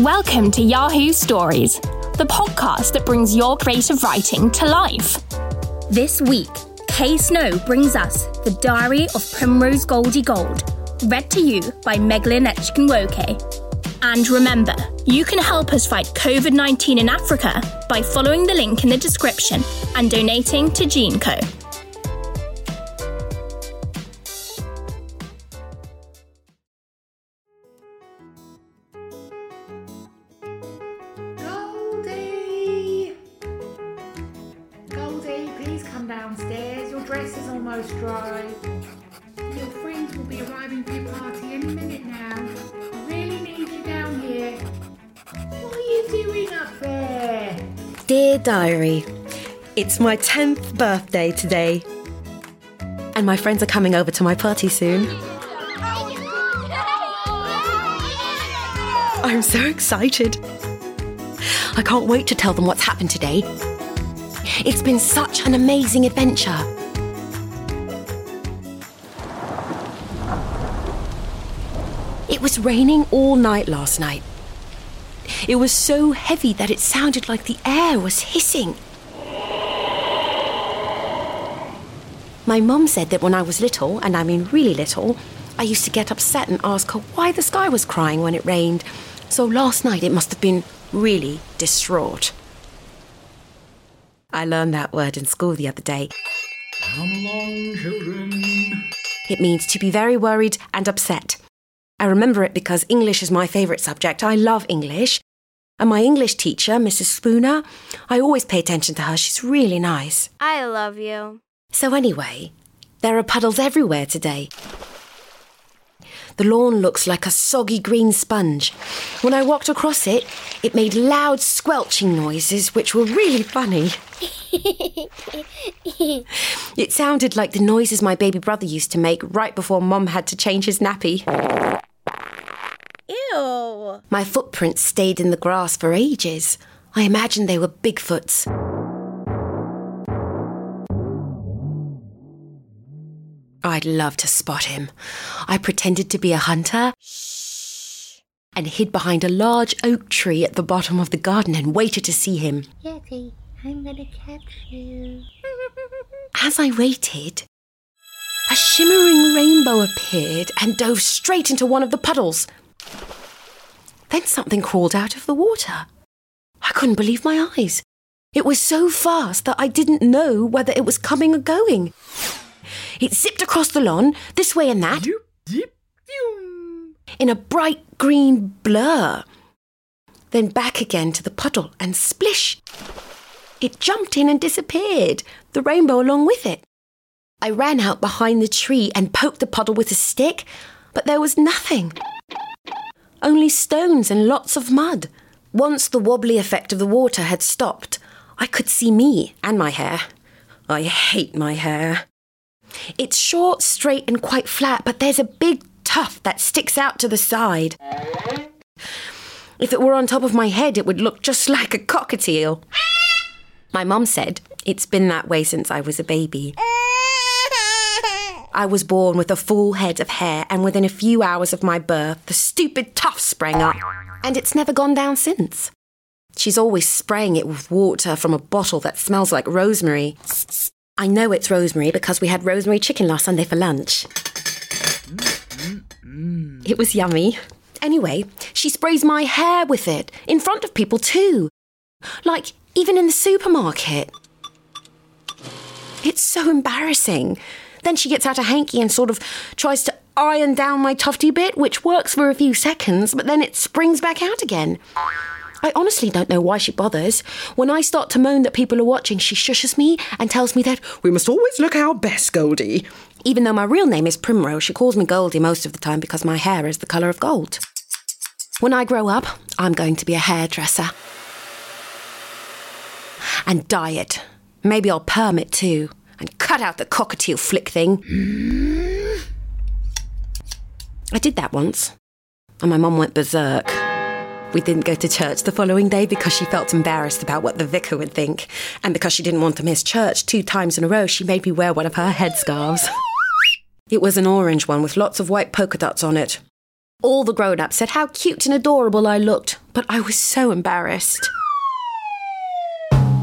Welcome to Yahoo Stories, the podcast that brings your creative writing to life. This week, Kay Snow brings us The Diary of Primrose Goldie Gold, read to you by Megalyn Echikunwoke. And remember, you can help us fight COVID 19 in Africa by following the link in the description and donating to GeneCo. Diary, it's my 10th birthday today. And my friends are coming over to my party soon. I'm so excited. I can't wait to tell them what's happened today. It's been such an amazing adventure. It was raining all night last night. It was so heavy that it sounded like the air was hissing. My mum said that when I was little, and I mean really little, I used to get upset and ask her why the sky was crying when it rained. So last night it must have been really distraught. I learned that word in school the other day. Come along, children. It means to be very worried and upset. I remember it because English is my favourite subject. I love English. And my English teacher, Mrs. Spooner, I always pay attention to her. She's really nice. I love you. So, anyway, there are puddles everywhere today. The lawn looks like a soggy green sponge. When I walked across it, it made loud squelching noises, which were really funny. it sounded like the noises my baby brother used to make right before Mom had to change his nappy. Ew. My footprints stayed in the grass for ages. I imagined they were Bigfoot's. I'd love to spot him. I pretended to be a hunter and hid behind a large oak tree at the bottom of the garden and waited to see him. Yeti, I'm gonna catch you. As I waited, a shimmering rainbow appeared and dove straight into one of the puddles. Then something crawled out of the water. I couldn't believe my eyes. It was so fast that I didn't know whether it was coming or going. It zipped across the lawn, this way and that, Doop, deep, doom. in a bright green blur. Then back again to the puddle and splish. It jumped in and disappeared, the rainbow along with it. I ran out behind the tree and poked the puddle with a stick, but there was nothing. Only stones and lots of mud. Once the wobbly effect of the water had stopped, I could see me and my hair. I hate my hair. It's short, straight, and quite flat, but there's a big tuft that sticks out to the side. If it were on top of my head, it would look just like a cockatiel. My mum said it's been that way since I was a baby. I was born with a full head of hair, and within a few hours of my birth, the stupid tuft sprang up, and it's never gone down since. She's always spraying it with water from a bottle that smells like rosemary. I know it's rosemary because we had rosemary chicken last Sunday for lunch. It was yummy. Anyway, she sprays my hair with it, in front of people too. Like, even in the supermarket. It's so embarrassing. Then she gets out a hanky and sort of tries to iron down my tufty bit, which works for a few seconds, but then it springs back out again. I honestly don't know why she bothers. When I start to moan that people are watching, she shushes me and tells me that we must always look our best, Goldie. Even though my real name is Primrose, she calls me Goldie most of the time because my hair is the colour of gold. When I grow up, I'm going to be a hairdresser. And dye it. Maybe I'll perm it too. Cut out the cockatiel flick thing. I did that once. And my mum went berserk. We didn't go to church the following day because she felt embarrassed about what the vicar would think. And because she didn't want to miss church two times in a row, she made me wear one of her headscarves. It was an orange one with lots of white polka dots on it. All the grown ups said how cute and adorable I looked, but I was so embarrassed.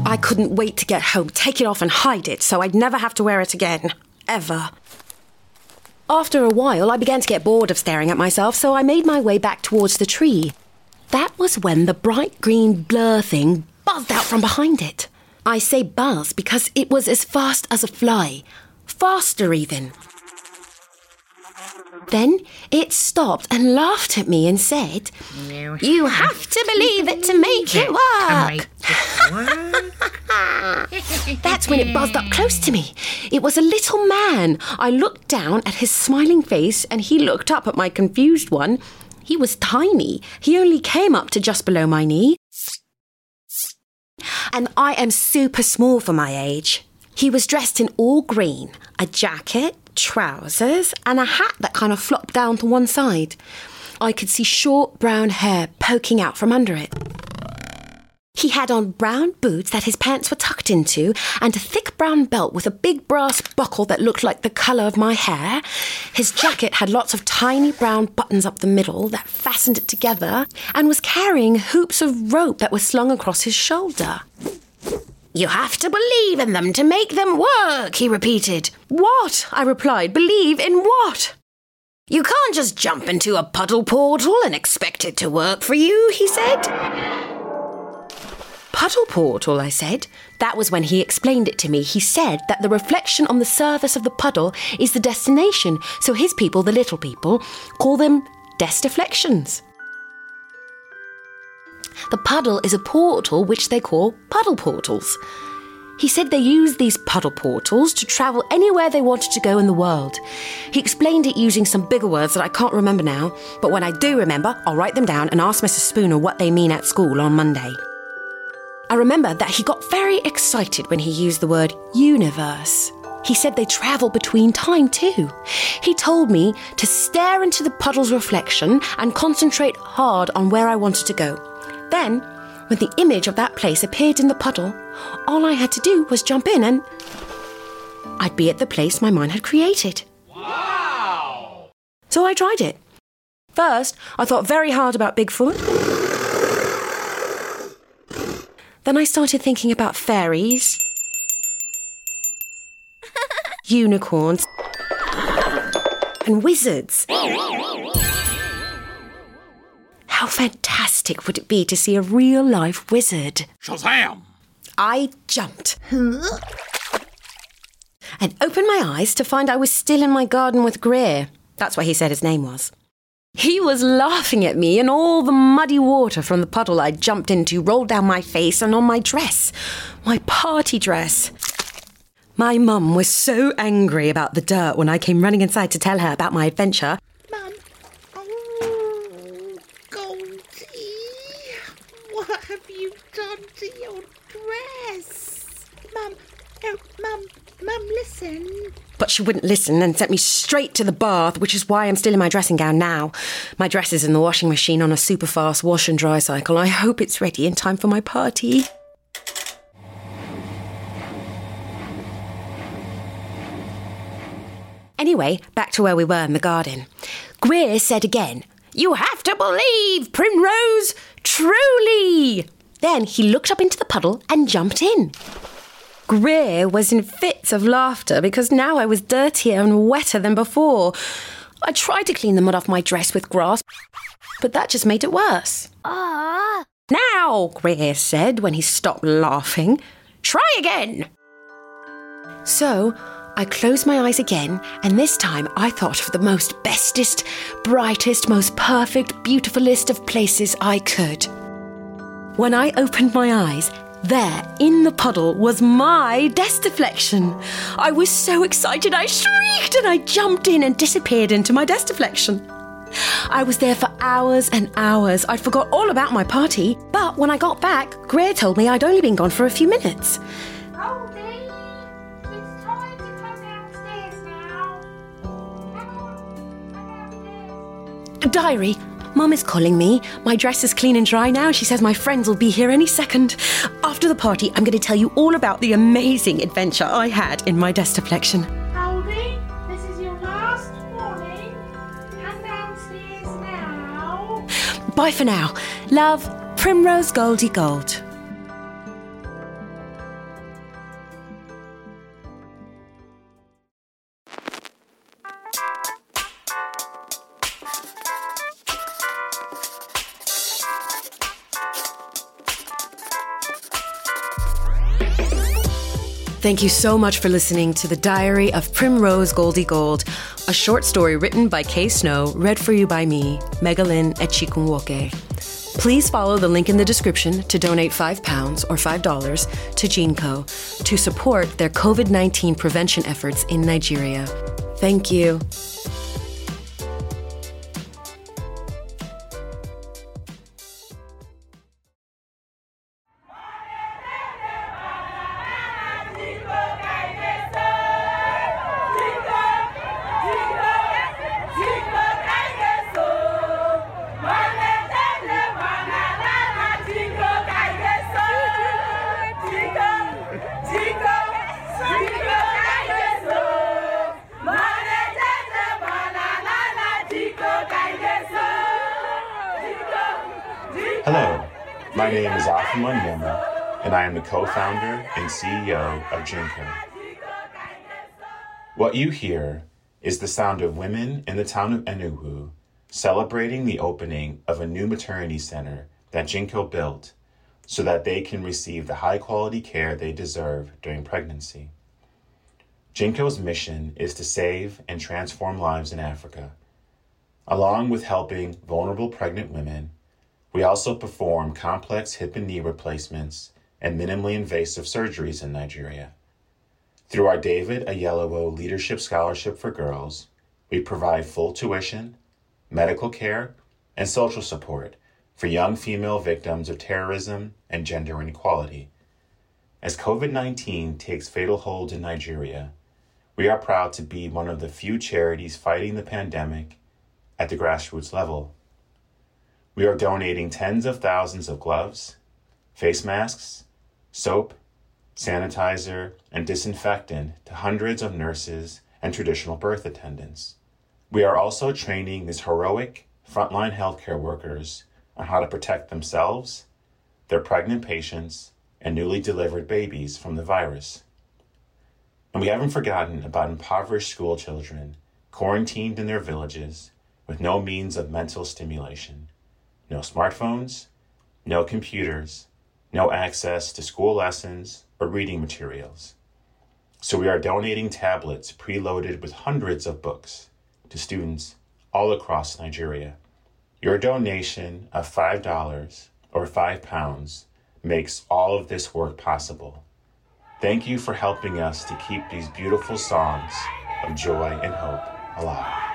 I couldn't wait to get home, take it off, and hide it so I'd never have to wear it again. Ever. After a while, I began to get bored of staring at myself, so I made my way back towards the tree. That was when the bright green blur thing buzzed out from behind it. I say buzz because it was as fast as a fly, faster even. Then it stopped and laughed at me and said, You have to believe it to make it work. That's when it buzzed up close to me. It was a little man. I looked down at his smiling face and he looked up at my confused one. He was tiny. He only came up to just below my knee. And I am super small for my age. He was dressed in all green a jacket, trousers, and a hat that kind of flopped down to one side. I could see short brown hair poking out from under it. He had on brown boots that his pants were tucked into, and a thick brown belt with a big brass buckle that looked like the colour of my hair. His jacket had lots of tiny brown buttons up the middle that fastened it together, and was carrying hoops of rope that were slung across his shoulder. You have to believe in them to make them work, he repeated. What? I replied. Believe in what? You can't just jump into a puddle portal and expect it to work for you, he said. Puddle portal, I said. That was when he explained it to me. He said that the reflection on the surface of the puddle is the destination, so his people, the little people, call them destiflections. The puddle is a portal which they call puddle portals. He said they used these puddle portals to travel anywhere they wanted to go in the world. He explained it using some bigger words that I can't remember now, but when I do remember, I'll write them down and ask Mrs. Spooner what they mean at school on Monday. I remember that he got very excited when he used the word universe. He said they travel between time too. He told me to stare into the puddle's reflection and concentrate hard on where I wanted to go. Then, when the image of that place appeared in the puddle, all I had to do was jump in and I'd be at the place my mind had created. Wow! So I tried it. First, I thought very hard about Bigfoot. Then I started thinking about fairies, unicorns, and wizards. How fantastic would it be to see a real life wizard? Shazam! I jumped and opened my eyes to find I was still in my garden with Greer. That's what he said his name was. He was laughing at me, and all the muddy water from the puddle I'd jumped into rolled down my face and on my dress. My party dress. My mum was so angry about the dirt when I came running inside to tell her about my adventure. Mum. Oh, Goldie. What have you done to your dress? Mum. Oh, Mum. Mum, listen. But she wouldn't listen and sent me straight to the bath, which is why I'm still in my dressing gown now. My dress is in the washing machine on a super fast wash and dry cycle. I hope it's ready in time for my party. Anyway, back to where we were in the garden. Greer said again, You have to believe, Primrose, truly. Then he looked up into the puddle and jumped in. Greer was in fits of laughter because now I was dirtier and wetter than before. I tried to clean the mud off my dress with grass, but that just made it worse. Ah, Now, Greer said when he stopped laughing, try again. So I closed my eyes again, and this time I thought of the most bestest, brightest, most perfect, beautifulest of places I could. When I opened my eyes, there in the puddle was my destiflection. I was so excited I shrieked and I jumped in and disappeared into my destiflection. I was there for hours and hours. I'd forgot all about my party, but when I got back, Greer told me I'd only been gone for a few minutes. Goldie. It's time to come downstairs now. Come on. Come downstairs. Diary, Mum is calling me. My dress is clean and dry now. She says my friends will be here any second. After the party, I'm going to tell you all about the amazing adventure I had in my destiflection. Goldie, this is your last warning. Come downstairs now. Bye for now. Love, Primrose Goldie Gold. Thank you so much for listening to The Diary of Primrose Goldie Gold, a short story written by Kay Snow, read for you by me, Megalyn Echikunwoke. Please follow the link in the description to donate £5 or $5 to GeneCo to support their COVID 19 prevention efforts in Nigeria. Thank you. Hello, my name is Alpha Yema, and I am the co-founder and CEO of Jinko. What you hear is the sound of women in the town of Enugu celebrating the opening of a new maternity center that Jinko built so that they can receive the high quality care they deserve during pregnancy. Jinko's mission is to save and transform lives in Africa. Along with helping vulnerable pregnant women, we also perform complex hip and knee replacements and minimally invasive surgeries in Nigeria. Through our David Oyelowo Leadership Scholarship for Girls, we provide full tuition, medical care, and social support for young female victims of terrorism and gender inequality. As COVID 19 takes fatal hold in Nigeria, we are proud to be one of the few charities fighting the pandemic at the grassroots level. We are donating tens of thousands of gloves, face masks, soap, sanitizer, and disinfectant to hundreds of nurses and traditional birth attendants. We are also training these heroic frontline healthcare workers on how to protect themselves, their pregnant patients, and newly delivered babies from the virus. And we haven't forgotten about impoverished school children quarantined in their villages with no means of mental stimulation no smartphones, no computers, no access to school lessons or reading materials. So we are donating tablets preloaded with hundreds of books to students all across Nigeria. Your donation of $5 or £5 makes all of this work possible. Thank you for helping us to keep these beautiful songs of joy and hope alive.